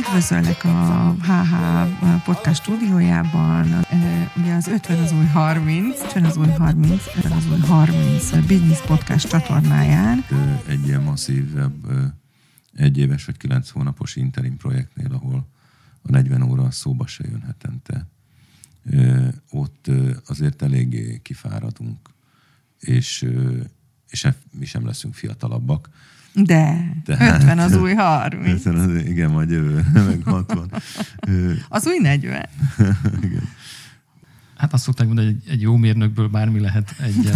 Üdvözöllek a HH podcast stúdiójában. Ugye az 50 az új 30, 50 az új 30, 50 az új 30 Business Podcast csatornáján. Egy ilyen masszívebb egy éves vagy kilenc hónapos interim projektnél, ahol a 40 óra szóba se jön hetente. Ott azért eléggé kifáradunk, és, és mi sem leszünk fiatalabbak de, Tehát, 50 az új 30. 50 az, igen, majd jövő, meg 60. az új 40. igen. Hát azt szokták mondani, hogy egy, jó mérnökből bármi lehet egy,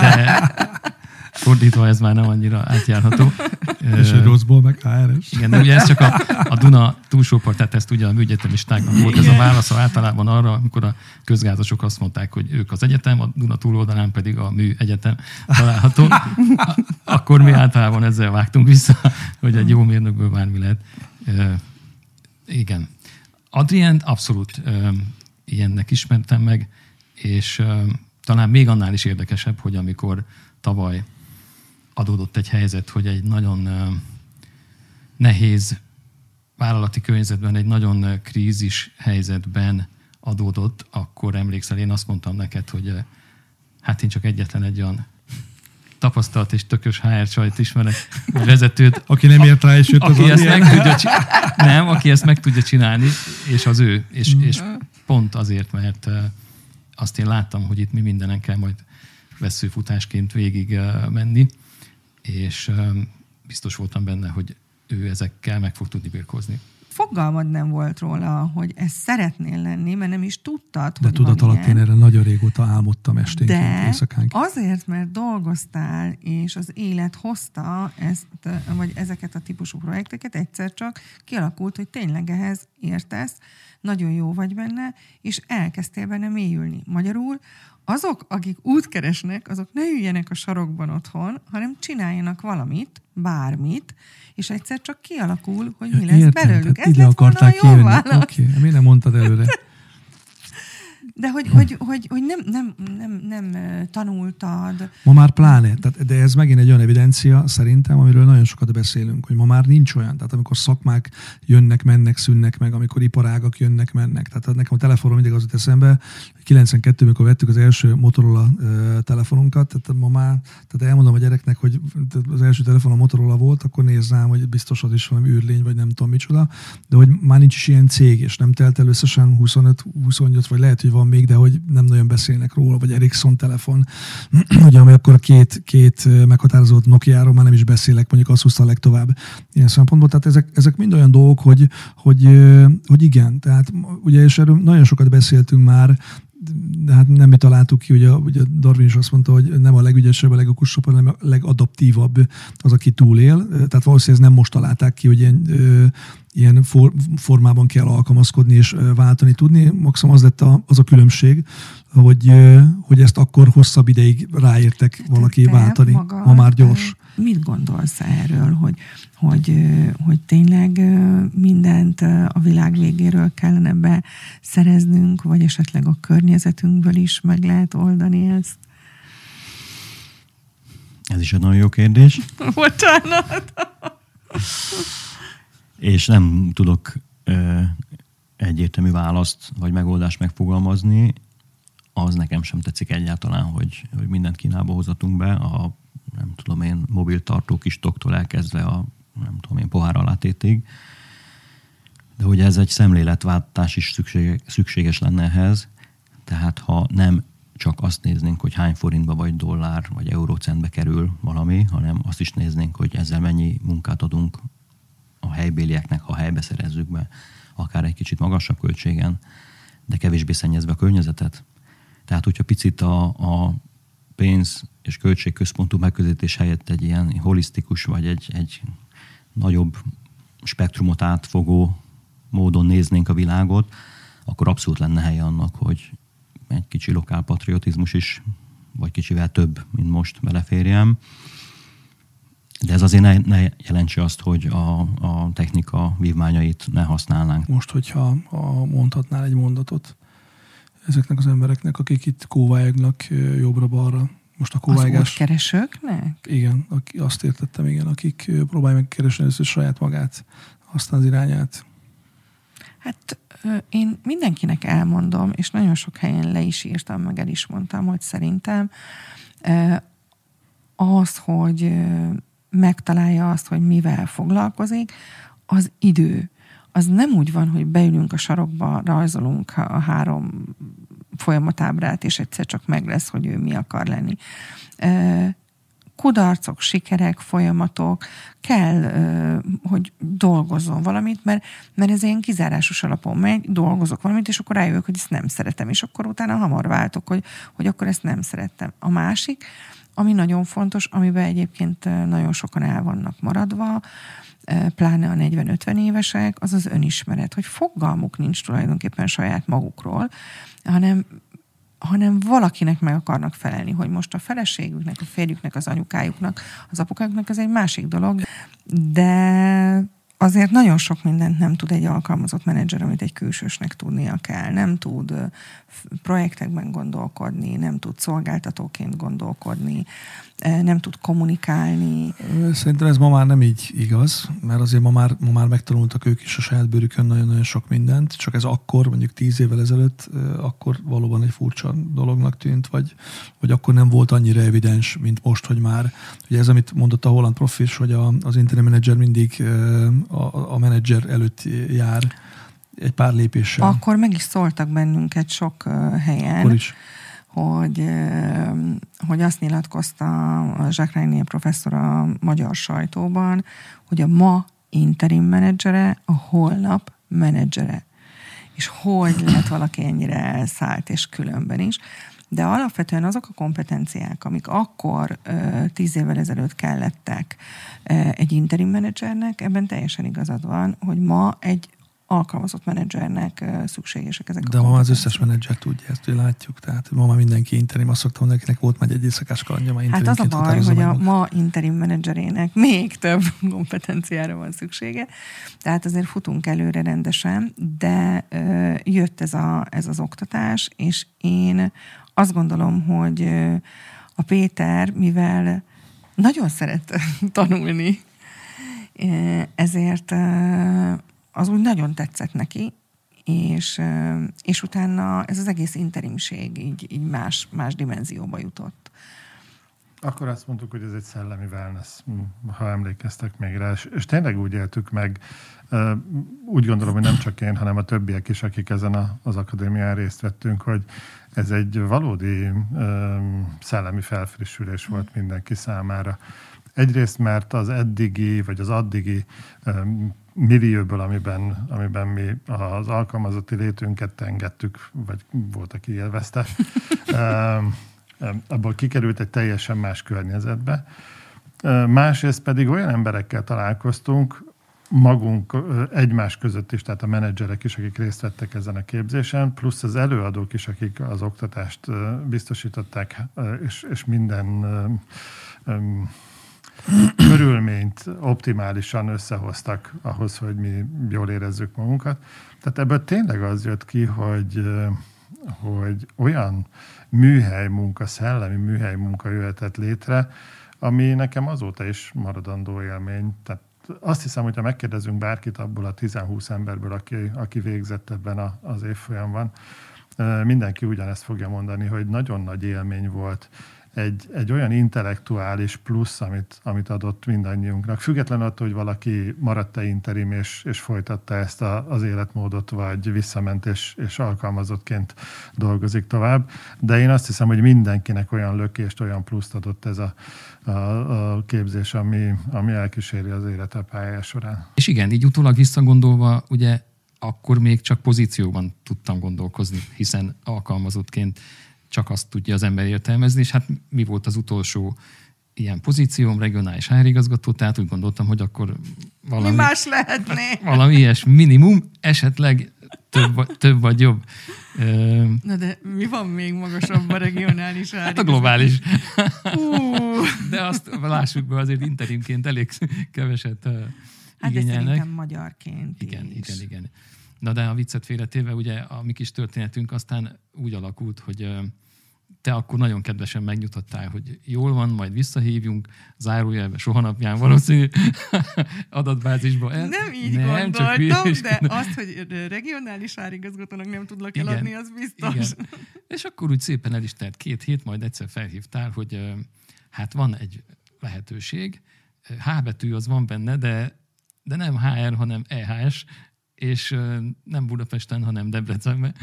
de fordítva ez már nem annyira átjárható. És egy rosszból meg HRS. Igen, de ugye ez csak a, a Duna túlsó part, tehát ezt ugye a műegyetemistáknak volt ez a válasz általában arra, amikor a közgázosok azt mondták, hogy ők az egyetem, a Duna túloldalán pedig a mű egyetem található. Akkor mi általában ezzel vágtunk vissza, hogy egy jó mérnökből bármi lehet. igen. Adrient abszolút ilyennek ismertem meg, és talán még annál is érdekesebb, hogy amikor tavaly adódott egy helyzet, hogy egy nagyon nehéz vállalati környezetben, egy nagyon krízis helyzetben adódott, akkor emlékszel, én azt mondtam neked, hogy hát én csak egyetlen egy olyan tapasztalt és tökös HR csajt ismerek, vezetőt. Aki nem ért rá, és jött aki az ezt meg tudja csinálni, Nem, aki ezt meg tudja csinálni, és az ő. És, és pont azért, mert azt én láttam, hogy itt mi mindenen kell majd veszőfutásként végig menni, és biztos voltam benne, hogy ő ezekkel meg fog tudni birkózni. Fogalmad nem volt róla, hogy ez szeretnél lenni, mert nem is tudtad, De hogy tudat alatt én erre nagyon régóta álmodtam esténként, De éjszakánként. azért, mert dolgoztál, és az élet hozta ezt, vagy ezeket a típusú projekteket, egyszer csak kialakult, hogy tényleg ehhez értesz, nagyon jó vagy benne, és elkezdtél benne mélyülni. Magyarul azok, akik útkeresnek, azok ne üljenek a sarokban otthon, hanem csináljanak valamit, bármit, és egyszer csak kialakul, hogy mi lesz Értem, belőlük. Ez ide akarták kijönni. Oké, okay. miért nem mondtad előre? De hogy, hogy, hogy, hogy nem, nem, nem, nem tanultad. Ma már pláne, tehát, de ez megint egy olyan evidencia szerintem, amiről nagyon sokat beszélünk, hogy ma már nincs olyan. Tehát amikor szakmák jönnek, mennek, szűnnek meg, amikor iparágak jönnek, mennek. Tehát nekem a telefonon mindig az jut eszembe, 92 amikor vettük az első Motorola telefonunkat, tehát ma már, tehát elmondom a gyereknek, hogy az első telefon a Motorola volt, akkor nézz rám, hogy biztos az is valami űrlény, vagy nem tudom micsoda, de hogy már nincs is ilyen cég, és nem telt el összesen 25-28, vagy lehet, hogy van még, de hogy nem nagyon beszélnek róla, vagy Ericsson telefon, ugye, ami akkor a két, két meghatározott Nokia-ról már nem is beszélek, mondjuk azt húzta a legtovább ilyen szempontból. Tehát ezek, ezek mind olyan dolgok, hogy, hogy, hogy igen, tehát ugye, és erről nagyon sokat beszéltünk már, de hát nem mi találtuk ki, ugye, ugye Darwin is azt mondta, hogy nem a legügyesebb, a legokosabb, hanem a legadaptívabb az, aki túlél. Tehát valószínűleg ezt nem most találták ki, hogy ilyen, ilyen for, formában kell alkalmazkodni és váltani tudni. Maximum az lett a, az a különbség, hogy, hogy ezt akkor hosszabb ideig ráértek valaki váltani, ha már gyors. Mit gondolsz erről, hogy, hogy, hogy tényleg mindent a világ végéről kellene beszereznünk, vagy esetleg a környezetünkből is meg lehet oldani ezt? Ez is egy nagyon jó kérdés. Bocsánat! És nem tudok ö, egyértelmű választ vagy megoldást megfogalmazni. Az nekem sem tetszik egyáltalán, hogy, hogy mindent Kínába hozatunk be, a nem tudom én, mobiltartó kis toktól elkezdve a nem tudom én, pohár alátétig. De hogy ez egy szemléletváltás is szükséges, szükséges lenne ehhez, tehát ha nem csak azt néznénk, hogy hány forintba vagy dollár vagy eurócentbe kerül valami, hanem azt is néznénk, hogy ezzel mennyi munkát adunk a helybélieknek, ha helybe szerezzük be, akár egy kicsit magasabb költségen, de kevésbé szennyezve a környezetet. Tehát, hogyha picit a, a pénz és költségközpontú megközelítés helyett egy ilyen holisztikus, vagy egy, egy nagyobb spektrumot átfogó módon néznénk a világot, akkor abszolút lenne helye annak, hogy egy kicsi lokál patriotizmus is, vagy kicsivel több, mint most beleférjem. De ez azért ne, ne jelentse azt, hogy a, a technika vívmányait ne használnánk. Most, hogyha ha mondhatnál egy mondatot ezeknek az embereknek, akik itt kóvályognak jobbra-balra, most a kóvágás... Az keresőknek? Igen, azt értettem, igen, akik próbálják meg keresni először saját magát, aztán az irányát. Hát én mindenkinek elmondom, és nagyon sok helyen le is írtam, meg el is mondtam, hogy szerintem az, hogy megtalálja azt, hogy mivel foglalkozik, az idő. Az nem úgy van, hogy beülünk a sarokba, rajzolunk a három folyamatábrát, és egyszer csak meg lesz, hogy ő mi akar lenni kudarcok, sikerek, folyamatok, kell, hogy dolgozzon valamit, mert, mert ez ilyen kizárásos alapon megy, dolgozok valamit, és akkor rájövök, hogy ezt nem szeretem, és akkor utána hamar váltok, hogy, hogy akkor ezt nem szerettem. A másik, ami nagyon fontos, amiben egyébként nagyon sokan el vannak maradva, pláne a 40-50 évesek, az az önismeret, hogy fogalmuk nincs tulajdonképpen saját magukról, hanem hanem valakinek meg akarnak felelni, hogy most a feleségüknek, a férjüknek, az anyukájuknak, az apukáknak az egy másik dolog, de azért nagyon sok mindent nem tud egy alkalmazott menedzser, amit egy külsősnek tudnia kell. Nem tud projektekben gondolkodni, nem tud szolgáltatóként gondolkodni, nem tud kommunikálni. Szerintem ez ma már nem így igaz, mert azért ma már, ma már megtanultak ők is a saját bőrükön nagyon-nagyon sok mindent, csak ez akkor, mondjuk tíz évvel ezelőtt, akkor valóban egy furcsa dolognak tűnt, vagy, vagy akkor nem volt annyira evidens, mint most, hogy már, ugye ez, amit mondott a holland profis, hogy a, az internet menedzser mindig a, a menedzser előtt jár egy pár lépéssel. Akkor meg is szóltak bennünket sok helyen. Akkor is hogy, hogy azt nyilatkozta a Jacques Reinier professzor a magyar sajtóban, hogy a ma interim menedzsere, a holnap menedzsere. És hogy lehet valaki ennyire elszállt, és különben is. De alapvetően azok a kompetenciák, amik akkor tíz évvel ezelőtt kellettek egy interim menedzsernek, ebben teljesen igazad van, hogy ma egy alkalmazott menedzsernek szükségesek ezek De a ma az összes menedzser tudja ezt, hogy látjuk. Tehát ma már mindenki interim. Azt szoktam mondani, akinek volt majd egy éjszakás kalandja, ma Hát az a baj, hogy a ma interim menedzserének még több kompetenciára van szüksége. Tehát azért futunk előre rendesen, de ö, jött ez, a, ez az oktatás, és én azt gondolom, hogy a Péter, mivel nagyon szeret tanulni, ezért az úgy nagyon tetszett neki, és, és utána ez az egész interimség így, így más, más dimenzióba jutott. Akkor azt mondtuk, hogy ez egy szellemi wellness, ha emlékeztek még rá. És, és tényleg úgy éltük meg, úgy gondolom, hogy nem csak én, hanem a többiek is, akik ezen a, az akadémián részt vettünk, hogy ez egy valódi szellemi felfrissülés volt mindenki számára. Egyrészt, mert az eddigi, vagy az addigi millióból, amiben, amiben mi az alkalmazotti létünket engedtük, vagy volt, aki élvezte, abból kikerült egy teljesen más környezetbe. Másrészt pedig olyan emberekkel találkoztunk, magunk egymás között is, tehát a menedzserek is, akik részt vettek ezen a képzésen, plusz az előadók is, akik az oktatást biztosították, és, és minden körülményt optimálisan összehoztak ahhoz, hogy mi jól érezzük magunkat. Tehát ebből tényleg az jött ki, hogy, hogy olyan műhely munka, szellemi műhely munka jöhetett létre, ami nekem azóta is maradandó élmény. Tehát azt hiszem, hogyha megkérdezünk bárkit abból a 10-20 emberből, aki, aki végzett ebben a, az évfolyamban, mindenki ugyanezt fogja mondani, hogy nagyon nagy élmény volt egy, egy olyan intellektuális plusz, amit, amit adott mindannyiunknak. Független attól, hogy valaki maradt-e interim és, és folytatta ezt a, az életmódot, vagy visszament és, és alkalmazottként dolgozik tovább. De én azt hiszem, hogy mindenkinek olyan lökést, olyan pluszt adott ez a, a, a képzés, ami, ami elkíséri az élete pályája során. És igen, így utólag visszagondolva, ugye akkor még csak pozícióban tudtam gondolkozni, hiszen alkalmazottként csak azt tudja az ember értelmezni, és hát mi volt az utolsó ilyen pozícióm, regionális HR tehát úgy gondoltam, hogy akkor valami... Mi más lehetné? Valami ilyes minimum, esetleg több, több vagy jobb. Na de mi van még magasabb a regionális HR Hát a globális. De azt lássuk be, azért interimként elég keveset Hát de szerintem magyarként Igen, is. igen, igen. Na de a viccet félretéve, ugye a mi kis történetünk aztán úgy alakult, hogy te akkor nagyon kedvesen megnyugtattál, hogy jól van, majd visszahívjunk, zárójelbe soha napján valószínű adatbázisba. El, nem így nem, gondoltam, csak de azt, hogy regionális árigazgatónak nem tudlak igen, eladni, az biztos. Igen. És akkor úgy szépen el is telt két hét, majd egyszer felhívtál, hogy hát van egy lehetőség, H betű az van benne, de, de nem HR, hanem EHS, és nem Budapesten, hanem Debrecenben.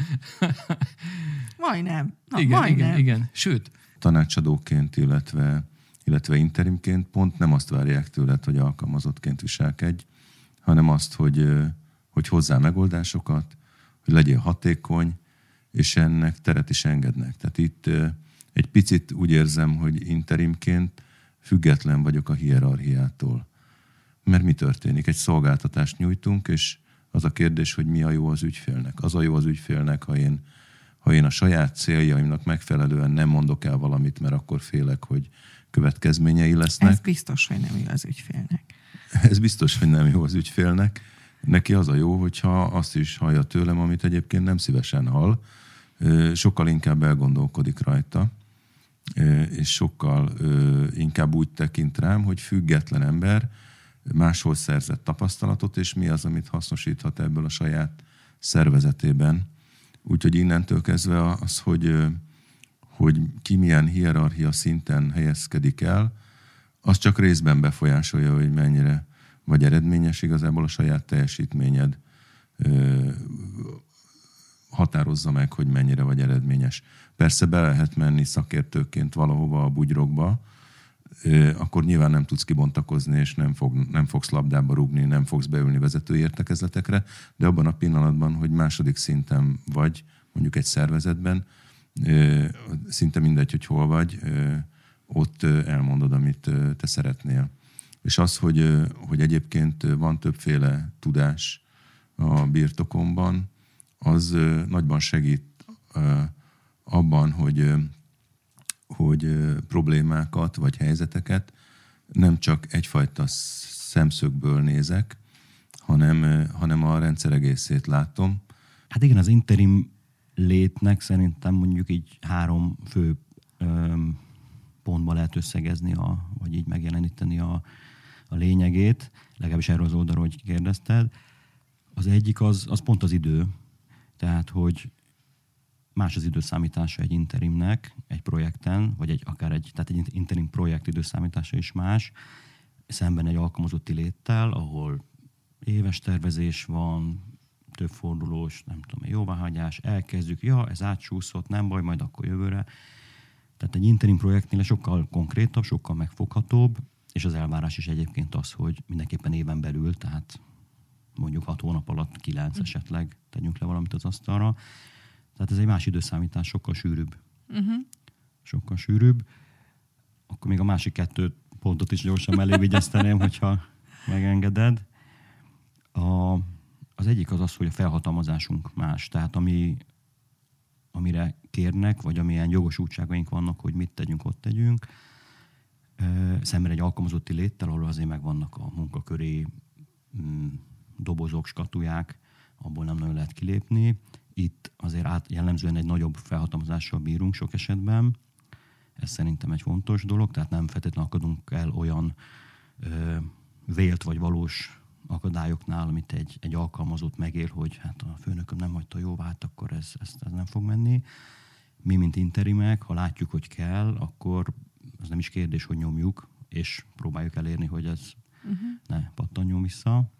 Majdnem. Na, igen, majdnem. igen, igen. Sőt. Tanácsadóként, illetve, illetve interimként pont nem azt várják tőled, hogy alkalmazottként viselkedj, hanem azt, hogy, hogy hozzá megoldásokat, hogy legyél hatékony, és ennek teret is engednek. Tehát itt egy picit úgy érzem, hogy interimként független vagyok a hierarchiától. Mert mi történik? Egy szolgáltatást nyújtunk, és az a kérdés, hogy mi a jó az ügyfélnek. Az a jó az ügyfélnek, ha én, ha én a saját céljaimnak megfelelően nem mondok el valamit, mert akkor félek, hogy következményei lesznek. Ez biztos, hogy nem jó az ügyfélnek. Ez biztos, hogy nem jó az ügyfélnek. Neki az a jó, hogyha azt is hallja tőlem, amit egyébként nem szívesen hall, sokkal inkább elgondolkodik rajta, és sokkal inkább úgy tekint rám, hogy független ember, máshol szerzett tapasztalatot, és mi az, amit hasznosíthat ebből a saját szervezetében. Úgyhogy innentől kezdve az, hogy, hogy ki milyen hierarchia szinten helyezkedik el, az csak részben befolyásolja, hogy mennyire vagy eredményes igazából a saját teljesítményed határozza meg, hogy mennyire vagy eredményes. Persze be lehet menni szakértőként valahova a bugyrokba, akkor nyilván nem tudsz kibontakozni, és nem, fog, nem fogsz labdába rúgni, nem fogsz beülni vezetői értekezletekre, de abban a pillanatban, hogy második szinten vagy, mondjuk egy szervezetben, szinte mindegy, hogy hol vagy, ott elmondod, amit te szeretnél. És az, hogy, hogy egyébként van többféle tudás a birtokomban, az nagyban segít abban, hogy hogy problémákat vagy helyzeteket nem csak egyfajta szemszögből nézek, hanem, hanem a rendszer egészét látom. Hát igen, az interim létnek szerintem mondjuk így három fő öm, pontba lehet összegezni, a, vagy így megjeleníteni a, a lényegét, legalábbis erről az oldalról, hogy kérdezted. Az egyik az, az pont az idő, tehát hogy más az időszámítása egy interimnek, egy projekten, vagy egy, akár egy, tehát egy interim projekt időszámítása is más, szemben egy alkalmazotti léttel, ahol éves tervezés van, több fordulós, nem tudom, jóváhagyás, elkezdjük, ja, ez átsúszott, nem baj, majd akkor jövőre. Tehát egy interim projektnél sokkal konkrétabb, sokkal megfoghatóbb, és az elvárás is egyébként az, hogy mindenképpen éven belül, tehát mondjuk hat hónap alatt, kilenc esetleg tegyünk le valamit az asztalra, tehát ez egy más időszámítás, sokkal sűrűbb. Uh-huh. Sokkal sűrűbb. Akkor még a másik kettő pontot is gyorsan mellé vigyezteném, hogyha megengeded. A, az egyik az az, hogy a felhatalmazásunk más. Tehát ami, amire kérnek, vagy amilyen jogosultságaink vannak, hogy mit tegyünk, ott tegyünk, szemben egy alkalmazotti léttel, ahol azért megvannak a munkaköri mm, dobozok, skatuják, abból nem nagyon lehet kilépni itt azért át, jellemzően egy nagyobb felhatalmazással bírunk sok esetben. Ez szerintem egy fontos dolog, tehát nem feltétlenül akadunk el olyan ö, vélt vagy valós akadályoknál, amit egy, egy alkalmazott megél, hogy hát a főnököm nem hagyta jóvá, hát akkor ez, ez, ez nem fog menni. Mi, mint interimek, ha látjuk, hogy kell, akkor az nem is kérdés, hogy nyomjuk, és próbáljuk elérni, hogy ez uh-huh. ne pattanjon vissza.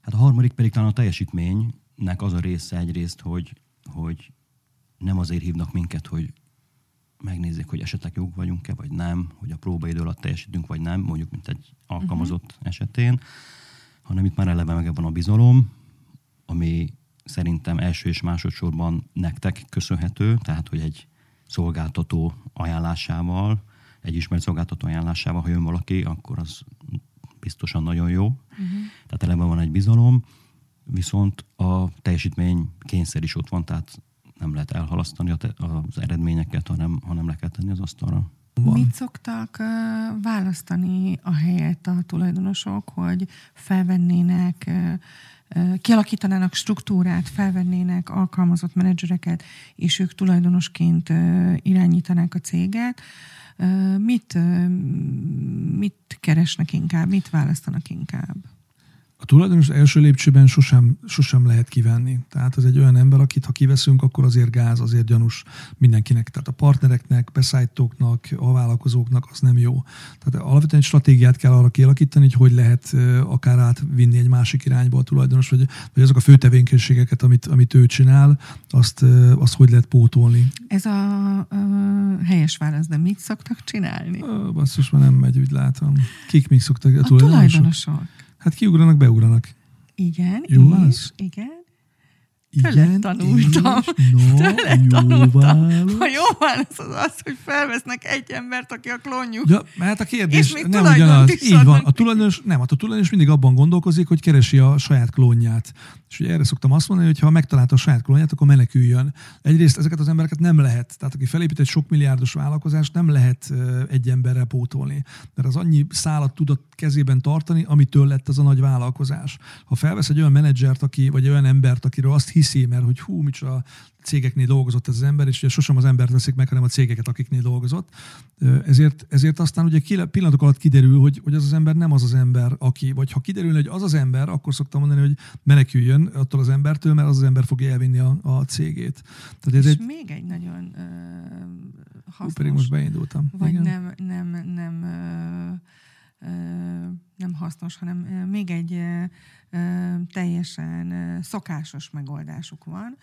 Hát a harmadik pedig talán a teljesítmény, nek az a része egyrészt, hogy, hogy nem azért hívnak minket, hogy megnézzék, hogy esetleg jók vagyunk-e, vagy nem, hogy a próbaidő alatt teljesítünk, vagy nem, mondjuk, mint egy alkalmazott uh-huh. esetén, hanem itt már eleve meg van a bizalom, ami szerintem első és másodszorban nektek köszönhető, tehát, hogy egy szolgáltató ajánlásával, egy ismert szolgáltató ajánlásával, ha jön valaki, akkor az biztosan nagyon jó. Uh-huh. Tehát eleve van egy bizalom, viszont a teljesítmény kényszer is ott van, tehát nem lehet elhalasztani az eredményeket, hanem, hanem le kell tenni az asztalra. van. Mit szoktak választani a helyet a tulajdonosok, hogy felvennének, kialakítanának struktúrát, felvennének alkalmazott menedzsereket, és ők tulajdonosként irányítanák a céget. Mit, mit keresnek inkább, mit választanak inkább? A tulajdonos első lépcsőben sosem, sosem lehet kivenni. Tehát ez egy olyan ember, akit ha kiveszünk, akkor azért gáz, azért gyanús mindenkinek. Tehát a partnereknek, beszállítóknak, a vállalkozóknak az nem jó. Tehát alapvetően egy stratégiát kell arra kialakítani, hogy hogy lehet akár átvinni egy másik irányba a tulajdonos, vagy, vagy azok a fő tevékenységeket, amit, amit ő csinál, azt, azt hogy lehet pótolni. Ez a, a helyes válasz, de mit szoktak csinálni? basszus, már nem megy, úgy látom. Kik még szoktak? A, a tulajdonosok. tulajdonosok. Hát kiugranak, beugranak. Igen, Jó és, válasz? igen. Igen, tanultam. És, no, Tőle jó tanultam. válasz. A jó válasz az az, hogy felvesznek egy embert, aki a klónjuk. Ja, mert a kérdés És még nem ugyanaz. Így van. A tulajdonos, nem, hát a tulajdonos mindig abban gondolkozik, hogy keresi a saját klónját. És ugye erre szoktam azt mondani, hogy ha megtalálta a saját klónját, akkor meneküljön. Egyrészt ezeket az embereket nem lehet. Tehát aki felépít egy sok milliárdos vállalkozást, nem lehet egy emberrel pótolni. Mert az annyi szálat tudott kezében tartani, amitől lett az a nagy vállalkozás. Ha felvesz egy olyan menedzsert, aki, vagy olyan embert, akiről azt hiszi, mert hogy hú, micsoda cégeknél dolgozott ez az ember, és ugye sosem az embert veszik meg, hanem a cégeket, akiknél dolgozott. Ezért, ezért aztán ugye pillanatok alatt kiderül, hogy, hogy az az ember nem az az ember, aki, vagy ha kiderül, hogy az az ember, akkor szoktam mondani, hogy meneküljön attól az embertől, mert az az ember fogja elvinni a, a cégét. Tehát ez és egy... még egy nagyon uh, hasznos, Hú, pedig most beindultam. Vagy Igen. nem, nem, nem uh, nem hasznos, hanem még egy teljesen szokásos megoldásuk van,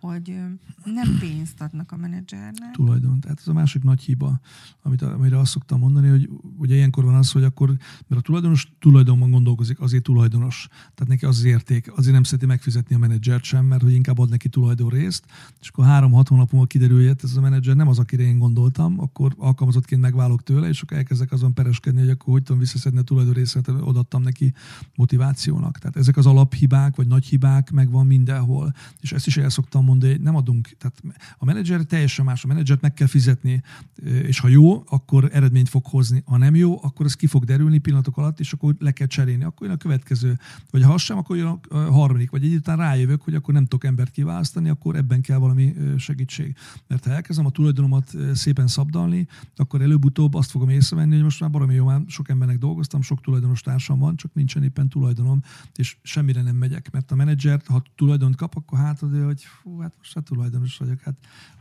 hogy nem pénzt adnak a menedzsernek. Tulajdon. Tehát ez a másik nagy hiba, amit, amire azt szoktam mondani, hogy ugye ilyenkor van az, hogy akkor, mert a tulajdonos tulajdonban gondolkozik, azért tulajdonos. Tehát neki az az érték, azért nem szereti megfizetni a menedzsert sem, mert hogy inkább ad neki tulajdon részt, és akkor három-hat hónap múlva kiderül, hogy ez a menedzser nem az, akire én gondoltam, akkor alkalmazottként megválok tőle, és akkor elkezdek azon pereskedni, hogy akkor hogy tudom visszaszedni a tulajdon részét, odaadtam neki motivációnak. Tehát ezek az alaphibák, vagy nagy hibák megvan mindenhol. És ezt is el szoktam mondani, nem adunk, tehát a menedzser teljesen más, a menedzsert meg kell fizetni, és ha jó, akkor eredményt fog hozni. Ha nem jó, akkor ez ki fog derülni pillanatok alatt, és akkor le kell cserélni. Akkor jön a következő. Vagy ha az sem, akkor jön a harmadik. Vagy egy rájövök, hogy akkor nem tudok embert kiválasztani, akkor ebben kell valami segítség. Mert ha elkezdem a tulajdonomat szépen szabdalni, akkor előbb-utóbb azt fogom észrevenni, hogy most már baromi jó, már sok embernek dolgoztam, sok tulajdonos társam van, csak nincsen éppen tulajdonom, és semmire nem megyek. Mert a menedzser, ha tulajdont kap, akkor hát, hogy fú, hát most a tulajdonos vagyok. Hát,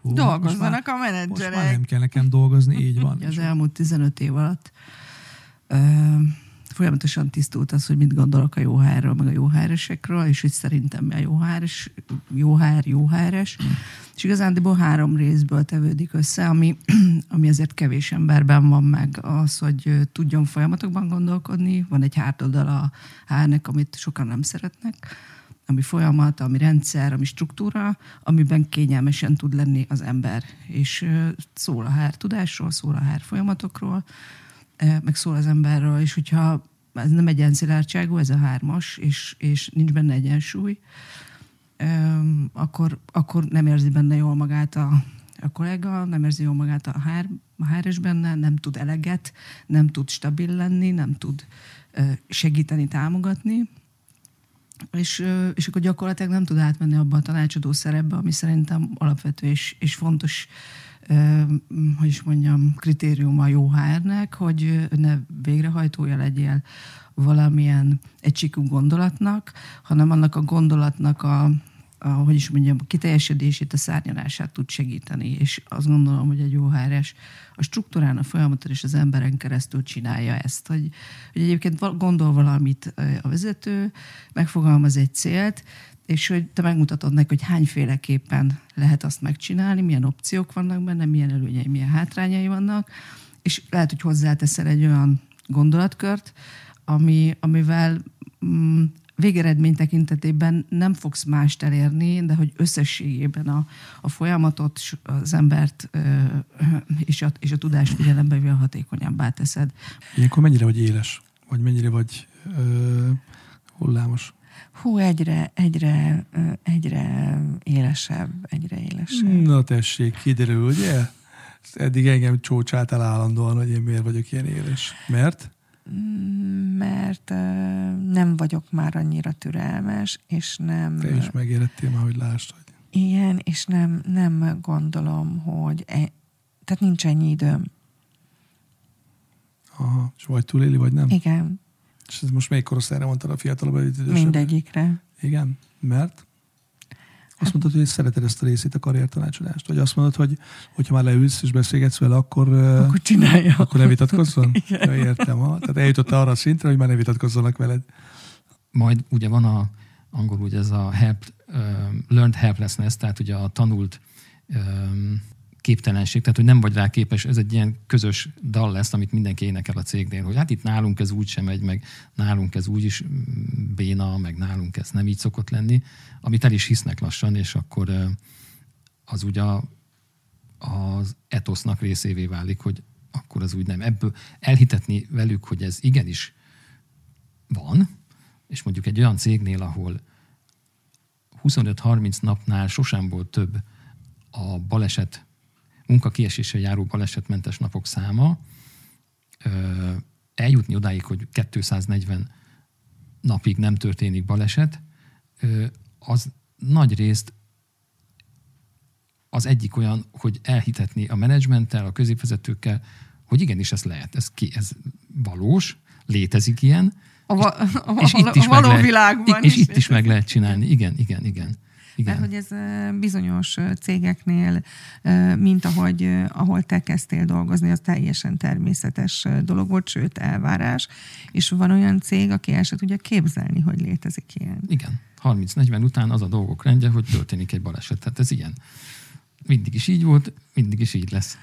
ó, Dolgozzanak már, a menedzserek. Most már nem kell nekem dolgozni, így van. Az elmúlt 15 év alatt ö, folyamatosan tisztult az, hogy mit gondolok a jó hr meg a jó hr és hogy szerintem mi a jó HR, jó HR, jó hr és igazándiból három részből tevődik össze, ami, ami azért kevés emberben van meg az, hogy tudjon folyamatokban gondolkodni. Van egy hátoldal a HR-nek, amit sokan nem szeretnek ami folyamat, ami rendszer, ami struktúra, amiben kényelmesen tud lenni az ember. És szól a HR tudásról, szól a HR folyamatokról, meg szól az emberről, és hogyha ez nem egy szilárdságú, ez a hármas, és, és nincs benne egyensúly, akkor, akkor nem érzi benne jól magát a, a kollega, nem érzi jól magát a HR, a hr benne, nem tud eleget, nem tud stabil lenni, nem tud segíteni, támogatni, és, és akkor gyakorlatilag nem tud átmenni abba a tanácsadó szerepbe, ami szerintem alapvető és, és fontos, hogy is mondjam, kritériuma a jó HR-nek, hogy ne végrehajtója legyél valamilyen egységű gondolatnak, hanem annak a gondolatnak a, a, hogy is mondjam, a kiteljesedését, a szárnyalását tud segíteni. És azt gondolom, hogy egy jó HRS a struktúrán, a folyamaton és az emberen keresztül csinálja ezt. Hogy, hogy egyébként gondol valamit a vezető, megfogalmaz egy célt, és hogy te megmutatod neki, hogy hányféleképpen lehet azt megcsinálni, milyen opciók vannak benne, milyen előnyei, milyen hátrányai vannak, és lehet, hogy hozzáteszel egy olyan gondolatkört, ami, amivel mm, végeredmény tekintetében nem fogsz mást elérni, de hogy összességében a, a folyamatot, az embert ö, és, a, és a tudást figyelembe hatékonyabbá teszed. Ilyenkor mennyire vagy éles? Vagy mennyire vagy ö, hullámos? Hú, egyre, egyre, egyre élesebb, egyre élesebb. Na tessék, kiderül, ugye? eddig engem csócsáltál állandóan, hogy én miért vagyok ilyen éles. Mert? Mert nem vagyok már annyira türelmes, és nem... Te is megérettél már, hogy lásd, hogy Igen, és nem, nem gondolom, hogy... E, tehát nincs ennyi időm. aha, és vagy túléli, vagy nem. Igen, És ez most melyik korosztályra mondtad a fiatalabb, vagy idősebb? mindegyikre. Igen, mert? Azt mondtad, hogy szereted ezt a részét a karriertanácsadást? Vagy azt mondod, hogy hogyha már leülsz és beszélgetsz vele, akkor, akkor, csinálja. akkor ne vitatkozzon? Ja, értem. Ha? Tehát eljutott arra a szintre, hogy már ne vitatkozzanak veled. Majd ugye van a angol ugye ez a help, um, learned helplessness, tehát ugye a tanult um, képtelenség, tehát hogy nem vagy rá képes, ez egy ilyen közös dal lesz, amit mindenki énekel a cégnél, hogy hát itt nálunk ez úgy sem megy, meg nálunk ez úgy is mm, béna, meg nálunk ez nem így szokott lenni, amit el is hisznek lassan, és akkor az ugye az etosznak részévé válik, hogy akkor az úgy nem. Ebből elhitetni velük, hogy ez igenis van, és mondjuk egy olyan cégnél, ahol 25-30 napnál sosem volt több a baleset, munkakieséssel járó balesetmentes napok száma, eljutni odáig, hogy 240 napig nem történik baleset, az nagy részt az egyik olyan, hogy elhitetni a menedzsmenttel, a középvezetőkkel, hogy igenis ez lehet, ez, ki, ez valós, létezik ilyen, A, va- a, és itt is a meg való lehet, világban és itt is meg lehet csinálni. Igen, igen, igen. Mert igen. hogy ez bizonyos cégeknél, mint ahogy, ahol te kezdtél dolgozni, az teljesen természetes dolog volt, sőt elvárás, és van olyan cég, aki el se tudja képzelni, hogy létezik ilyen. Igen. 30-40 után az a dolgok rendje, hogy történik egy baleset. Tehát ez ilyen. Mindig is így volt, mindig is így lesz.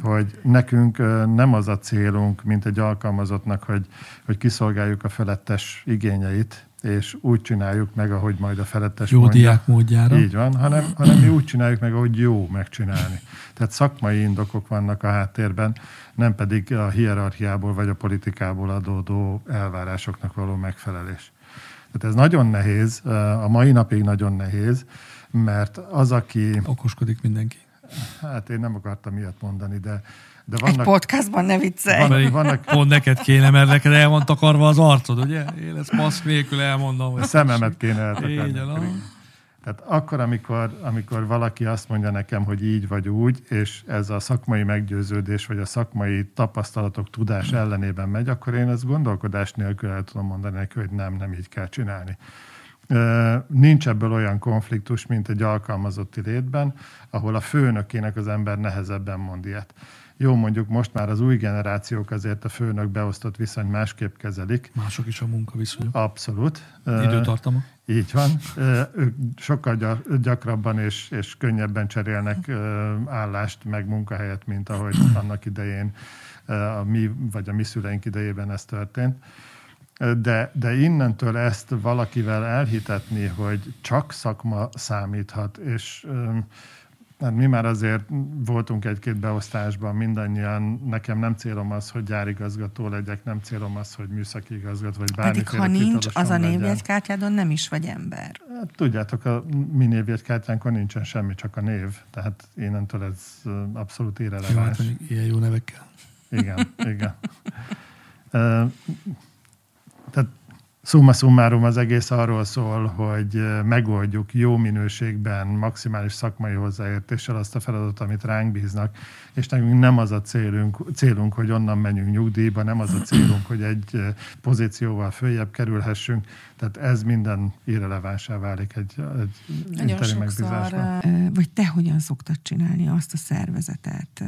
hogy nekünk nem az a célunk, mint egy alkalmazottnak, hogy, hogy kiszolgáljuk a felettes igényeit, és úgy csináljuk meg, ahogy majd a felettes Jó mondja. diák módjára. Így van, hanem, hanem mi úgy csináljuk meg, ahogy jó megcsinálni. Tehát szakmai indokok vannak a háttérben, nem pedig a hierarchiából vagy a politikából adódó elvárásoknak való megfelelés. Tehát ez nagyon nehéz, a mai napig nagyon nehéz, mert az, aki, Okoskodik mindenki. hát én nem akartam ilyet mondani, de, de Egy vannak, podcastban ne viccelj. vannak, vannak Pont neked kéne, mert neked el van takarva az arcod, ugye? Én ezt maszk nélkül elmondom. Hogy a szememet kéne eltakarni. van. Tehát akkor, amikor, amikor valaki azt mondja nekem, hogy így vagy úgy, és ez a szakmai meggyőződés, vagy a szakmai tapasztalatok, tudás ellenében megy, akkor én ezt gondolkodás nélkül el tudom mondani neki, hogy nem, nem így kell csinálni. Nincs ebből olyan konfliktus, mint egy alkalmazotti létben, ahol a főnökének az ember nehezebben mond ilyet. Jó, mondjuk most már az új generációk azért a főnök beosztott viszony másképp kezelik. Mások is a munkaviszonyok. Abszolút. Időtartama. így van. Ők sokkal gya- gyakrabban és, és könnyebben cserélnek állást, meg munkahelyet, mint ahogy annak idején a mi, vagy a mi szüleink idejében ez történt. De, de innentől ezt valakivel elhitetni, hogy csak szakma számíthat, és Hát mi már azért voltunk egy-két beosztásban mindannyian, nekem nem célom az, hogy gyárigazgató legyek, nem célom az, hogy műszaki igazgató, vagy Pedig bármiféle ha nincs, az a névjegykártyádon nem is vagy ember. Hát, tudjátok, a mi névjegykártyánkon nincsen semmi, csak a név. Tehát innentől ez abszolút Jó, hát irreleváns. ilyen jó nevekkel. Igen, igen. Tehát summa summarum az egész arról szól, hogy megoldjuk jó minőségben, maximális szakmai hozzáértéssel azt a feladatot, amit ránk bíznak, és nekünk nem az a célunk, célunk, hogy onnan menjünk nyugdíjba, nem az a célunk, hogy egy ö, pozícióval följebb kerülhessünk, tehát ez minden irrelevánsá válik egy, egy Nagyon interi sokszor, megbízásban. ö, vagy te hogyan szoktad csinálni azt a szervezetet, ö,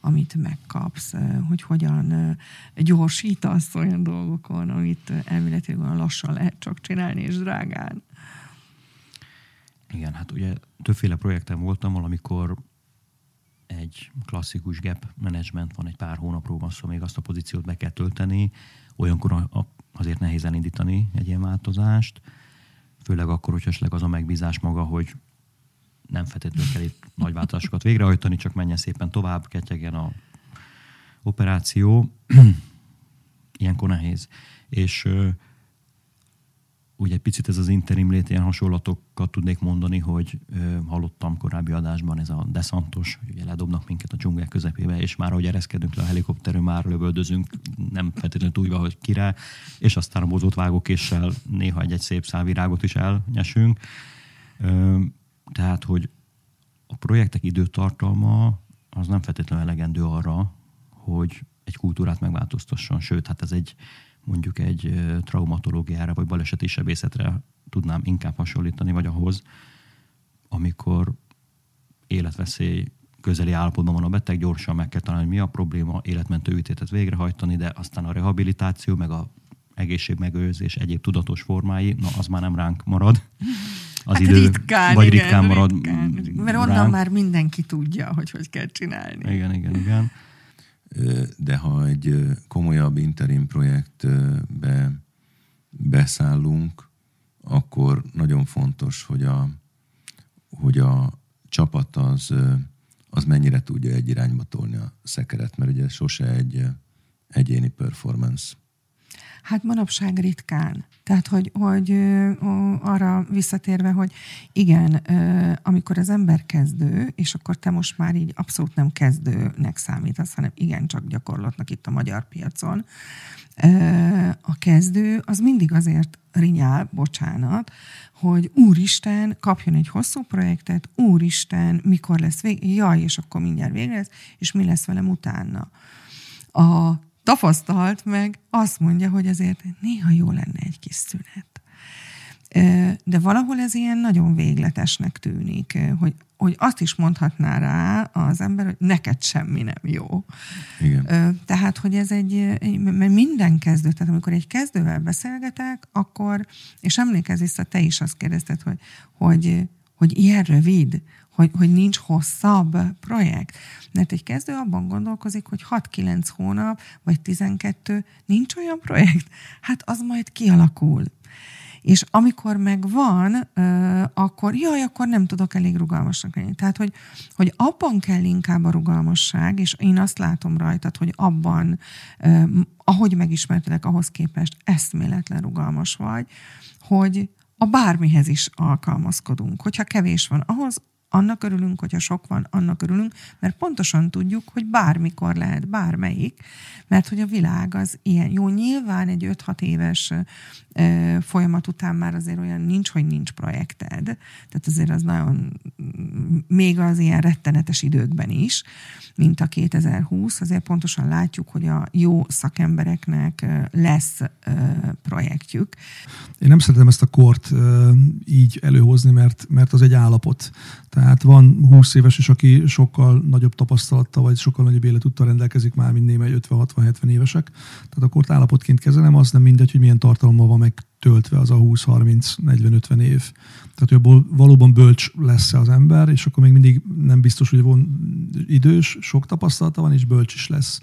amit megkapsz, hogy hogyan gyorsítasz olyan dolgokon, amit elméletileg olyan lassan lehet csak csinálni, és drágán. Igen, hát ugye többféle projekten voltam, valamikor egy klasszikus gap management van, egy pár hónapról van szó, még azt a pozíciót be kell tölteni. Olyankor azért nehéz elindítani egy ilyen változást, főleg akkor, hogyha esetleg az a megbízás maga, hogy nem feltétlenül kell itt nagy változásokat végrehajtani, csak menjen szépen tovább, ketyegen a operáció. Ilyenkor nehéz. És ugye egy picit ez az interim lét, ilyen hasonlatokat tudnék mondani, hogy ö, hallottam korábbi adásban ez a deszantos, ugye ledobnak minket a dzsungel közepébe, és már ahogy ereszkedünk le a helikopterről, már lövöldözünk, nem feltétlenül túlva, hogy kire, és aztán a bozott vágókéssel néha egy-egy szép szálvirágot is elnyesünk. Ö, tehát, hogy a projektek időtartalma az nem feltétlenül elegendő arra, hogy egy kultúrát megváltoztasson, sőt, hát ez egy mondjuk egy traumatológiára vagy baleseti sebészetre tudnám inkább hasonlítani, vagy ahhoz, amikor életveszély közeli állapotban van a beteg, gyorsan meg kell találni, mi a probléma, életmentő ütétet végrehajtani, de aztán a rehabilitáció, meg a egészségmegőrzés egyéb tudatos formái, na az már nem ránk marad. Az hát idő, ritkán, vagy igen, ritkán marad ritkán. Mert onnan ránk. már mindenki tudja, hogy hogy kell csinálni. Igen, igen, igen de ha egy komolyabb interim projektbe beszállunk, akkor nagyon fontos, hogy a, hogy a csapat az, az mennyire tudja egy irányba tolni a szekeret, mert ugye sose egy egyéni performance. Hát manapság ritkán. Tehát, hogy, hogy arra visszatérve, hogy igen, amikor az ember kezdő, és akkor te most már így abszolút nem kezdőnek számítasz, hanem igen, csak gyakorlatnak itt a magyar piacon, a kezdő az mindig azért rinyál, bocsánat, hogy úristen, kapjon egy hosszú projektet, úristen, mikor lesz vég, jaj, és akkor mindjárt vége lesz, és mi lesz velem utána. A tapasztalt meg azt mondja, hogy azért néha jó lenne egy kis szünet. De valahol ez ilyen nagyon végletesnek tűnik, hogy, hogy azt is mondhatná rá az ember, hogy neked semmi nem jó. Igen. Tehát, hogy ez egy, mert minden kezdő, tehát amikor egy kezdővel beszélgetek, akkor, és emlékezz vissza, te is azt kérdezted, hogy, hogy, hogy ilyen rövid, hogy, hogy nincs hosszabb projekt. Mert egy kezdő abban gondolkozik, hogy 6-9 hónap, vagy 12, nincs olyan projekt, hát az majd kialakul. És amikor meg van, akkor jaj, akkor nem tudok elég rugalmasnak lenni. Tehát, hogy, hogy abban kell inkább a rugalmasság, és én azt látom rajtad, hogy abban, ahogy megismertelek, ahhoz képest eszméletlen rugalmas vagy, hogy a bármihez is alkalmazkodunk. Hogyha kevés van, ahhoz annak örülünk, hogyha sok van, annak örülünk, mert pontosan tudjuk, hogy bármikor lehet bármelyik, mert hogy a világ az ilyen. Jó, nyilván egy 5-6 éves folyamat után már azért olyan nincs, hogy nincs projekted. Tehát azért az nagyon, még az ilyen rettenetes időkben is, mint a 2020, azért pontosan látjuk, hogy a jó szakembereknek lesz projektjük. Én nem szeretem ezt a kort így előhozni, mert, mert az egy állapot. Tehát van 20 éves is, aki sokkal nagyobb tapasztalattal, vagy sokkal nagyobb életúttal rendelkezik már, mint némely 50-60-70 évesek. Tehát a kort állapotként kezelem, az nem mindegy, hogy milyen tartalommal van megtöltve az a 20-30-40-50 év. Tehát, hogy abból valóban bölcs lesz az ember, és akkor még mindig nem biztos, hogy van idős, sok tapasztalata van, és bölcs is lesz.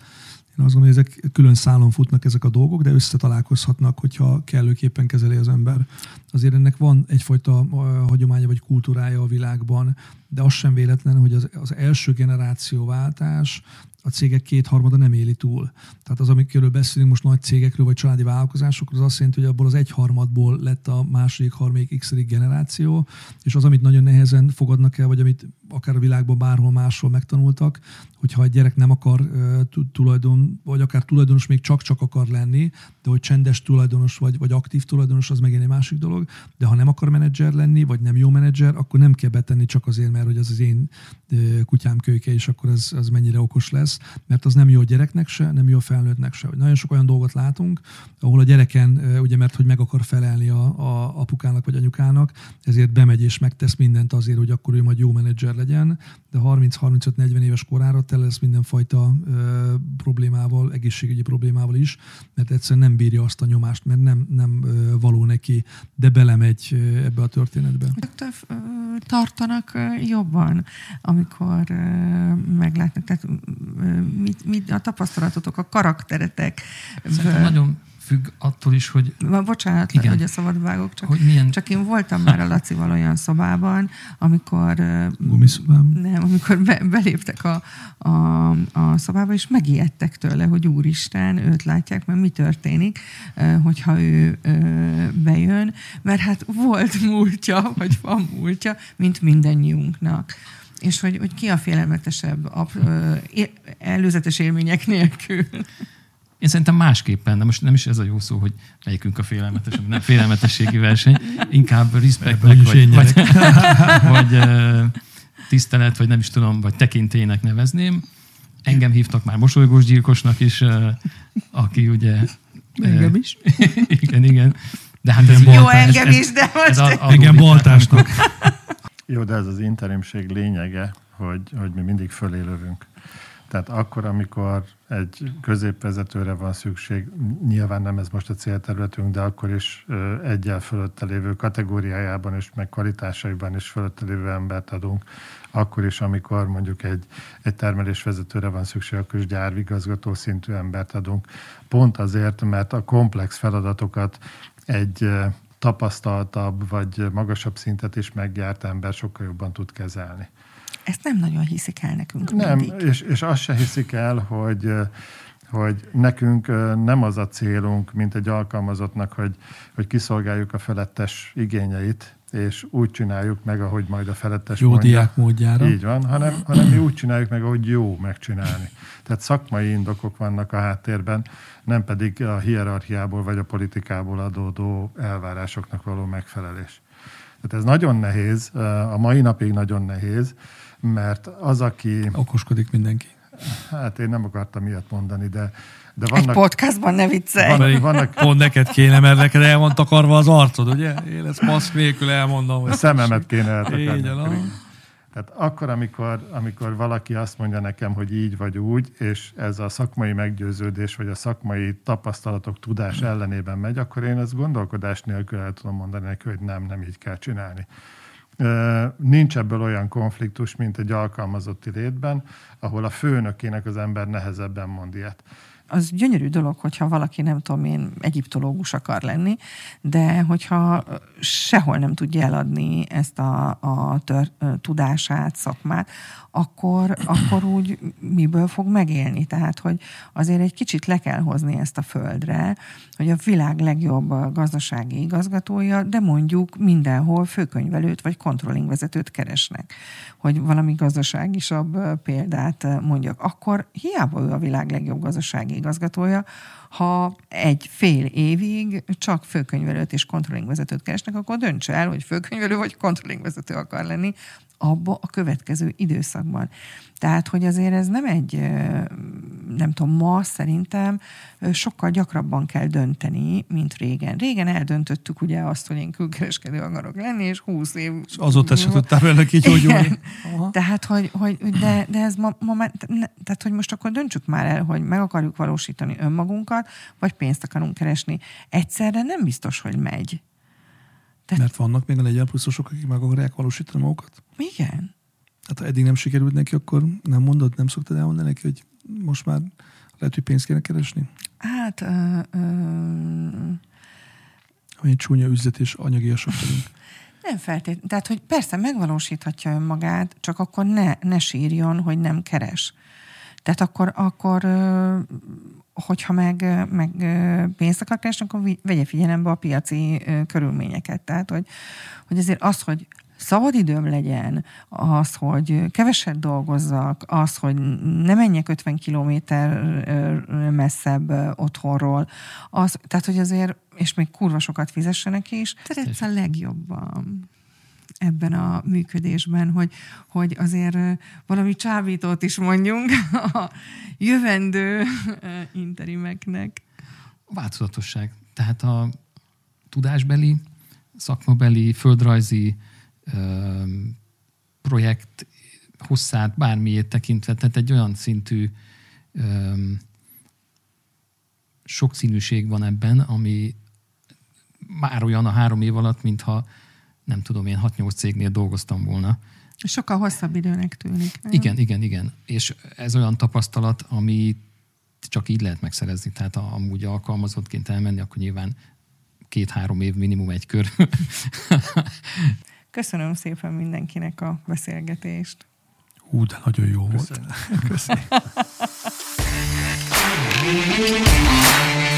Én azt gondolom, hogy ezek külön szálon futnak ezek a dolgok, de összetalálkozhatnak, hogyha kellőképpen kezeli az ember. Azért ennek van egyfajta hagyománya vagy kultúrája a világban, de az sem véletlen, hogy az, az első generációváltás a cégek kétharmada nem éli túl. Tehát az, amikről beszélünk most nagy cégekről vagy családi vállalkozásokról, az azt jelenti, hogy abból az egyharmadból lett a második, harmadik, x generáció, és az, amit nagyon nehezen fogadnak el, vagy amit akár a világban bárhol máshol megtanultak, hogyha egy gyerek nem akar tulajdon, vagy akár tulajdonos még csak-csak akar lenni, de hogy csendes tulajdonos vagy, vagy aktív tulajdonos, az megint egy másik dolog, de ha nem akar menedzser lenni, vagy nem jó menedzser, akkor nem kell betenni csak azért, mert hogy az az én kutyám kölyke, és akkor az, az mennyire okos lesz, mert az nem jó a gyereknek se, nem jó a felnőttnek se. Nagyon sok olyan dolgot látunk, ahol a gyereken, ugye mert hogy meg akar felelni a, a apukának vagy anyukának, ezért bemegy és megtesz mindent azért, hogy akkor ő majd jó menedzser legyen, de 30-35-40 éves korára tele lesz mindenfajta ö, problémával, egészségügyi problémával is, mert egyszerűen nem bírja azt a nyomást, mert nem, nem ö, való neki, de belemegy ebbe a történetbe. Több tartanak jobban, amikor meglátnak, tehát mit, mit a tapasztalatotok, a karakteretek. Szerintem nagyon függ attól is, hogy, Ma, bocsánat, Igen. Hogy a szabad vágok, csak, hogy milyen... csak én voltam már a Lacival olyan szobában, amikor Gumiszobában. nem, amikor be, beléptek a, a, a szobába, és megijedtek tőle, hogy úristen, őt látják, mert mi történik, hogyha ő bejön, mert hát volt múltja, vagy van múltja, mint mindannyiunknak. És hogy, hogy ki a félelmetesebb ap, előzetes élmények nélkül. Én szerintem másképpen, de most nem is ez a jó szó, hogy melyikünk a félelmetes, nem félelmetességi verseny, inkább respektnek, vagy, vagy, vagy tisztelet, vagy nem is tudom, vagy tekintélynek nevezném. Engem hívtak már mosolygós gyilkosnak is, aki ugye... Engem is. igen, igen. De hát ez, Jó, Baltás. engem is, de most... ez a- hát baltásnak. Jó, de ez az interimség lényege, hogy, hogy mi mindig fölélövünk. Tehát akkor, amikor egy középvezetőre van szükség, nyilván nem ez most a célterületünk, de akkor is egyel fölötte lévő kategóriájában és meg kvalitásaiban is fölötte lévő embert adunk. Akkor is, amikor mondjuk egy, egy termelésvezetőre van szükség, akkor is gyárvigazgató szintű embert adunk. Pont azért, mert a komplex feladatokat egy tapasztaltabb vagy magasabb szintet is megjárt ember sokkal jobban tud kezelni. Ezt nem nagyon hiszik el nekünk Nem, mindig. és, és azt se hiszik el, hogy, hogy nekünk nem az a célunk, mint egy alkalmazottnak, hogy, hogy kiszolgáljuk a felettes igényeit, és úgy csináljuk meg, ahogy majd a felettes Jó mondja. diák módjára. Így van, hanem, hanem mi úgy csináljuk meg, ahogy jó megcsinálni. Tehát szakmai indokok vannak a háttérben, nem pedig a hierarchiából vagy a politikából adódó elvárásoknak való megfelelés. Tehát ez nagyon nehéz, a mai napig nagyon nehéz, mert az, aki, Okoskodik mindenki. hát én nem akartam ilyet mondani, de, de Egy vannak, podcastban ne viccelj. vannak, vannak Pont neked kéne, mert neked el van takarva az arcod, ugye? Én ezt maszk nélkül elmondom. Hogy a szememet kéne eltakarni. van. Tehát akkor, amikor, amikor valaki azt mondja nekem, hogy így vagy úgy, és ez a szakmai meggyőződés, vagy a szakmai tapasztalatok, tudás ellenében megy, akkor én ezt gondolkodás nélkül el tudom mondani neki, hogy nem, nem így kell csinálni. Nincs ebből olyan konfliktus, mint egy alkalmazotti létben, ahol a főnökének az ember nehezebben mond ilyet. Az gyönyörű dolog, hogyha valaki, nem tudom én, egyiptológus akar lenni, de hogyha sehol nem tudja eladni ezt a, a tör, tudását, szakmát, akkor, akkor úgy miből fog megélni? Tehát, hogy azért egy kicsit le kell hozni ezt a földre, hogy a világ legjobb gazdasági igazgatója, de mondjuk mindenhol főkönyvelőt vagy controlling vezetőt keresnek, hogy valami gazdaságisabb példát mondjak. Akkor hiába ő a világ legjobb gazdasági igazgatója, ha egy fél évig csak főkönyvelőt és controlling vezetőt keresnek, akkor dönts el, hogy főkönyvelő vagy controlling vezető akar lenni abba a következő időszakban. Tehát, hogy azért ez nem egy, nem tudom, ma szerintem sokkal gyakrabban kell dönteni, mint régen. Régen eldöntöttük ugye azt, hogy én külkereskedő akarok lenni, és 20 év... És azóta se tudtál vele kigyógyulni. Tehát, hogy, hogy de, de ez ma, ma már, tehát, hogy most akkor döntsük már el, hogy meg akarjuk valósítani önmagunkat, vagy pénzt akarunk keresni. Egyszerre nem biztos, hogy megy. Mert vannak még a 40 pluszosok, akik meg akarják valósítani magukat. Igen. Hát ha eddig nem sikerült neki, akkor nem mondod, nem szoktad elmondani neki, hogy most már lehet, hogy pénzt kéne keresni? Hát, ö, Hogy egy csúnya üzlet és anyagiasak vagyunk. nem feltétlenül. Tehát, hogy persze megvalósíthatja önmagát, csak akkor ne, ne sírjon, hogy nem keres. Tehát akkor, akkor hogyha meg, meg pénzt akar keresni, akkor vegye figyelembe a piaci körülményeket. Tehát, hogy, hogy azért az, hogy szabadidőm legyen, az, hogy keveset dolgozzak, az, hogy ne menjek 50 kilométer messzebb otthonról, az, tehát, hogy azért, és még kurva sokat fizessenek is, szeretsz a legjobban ebben a működésben, hogy, hogy azért valami csábítót is mondjunk a jövendő interimeknek. A változatosság. Tehát a tudásbeli, szakmabeli, földrajzi projekt hosszát, bármiét tekintve, tehát egy olyan szintű öm, sokszínűség van ebben, ami már olyan a három év alatt, mintha nem tudom, én 6-8 cégnél dolgoztam volna. Sokkal hosszabb időnek tűnik. Nem? Igen, igen, igen. És ez olyan tapasztalat, ami csak így lehet megszerezni. Tehát ha amúgy alkalmazottként elmenni, akkor nyilván két-három év minimum egy kör. Köszönöm szépen mindenkinek a beszélgetést. Hú, de nagyon jó volt. Köszönjük. Köszönjük.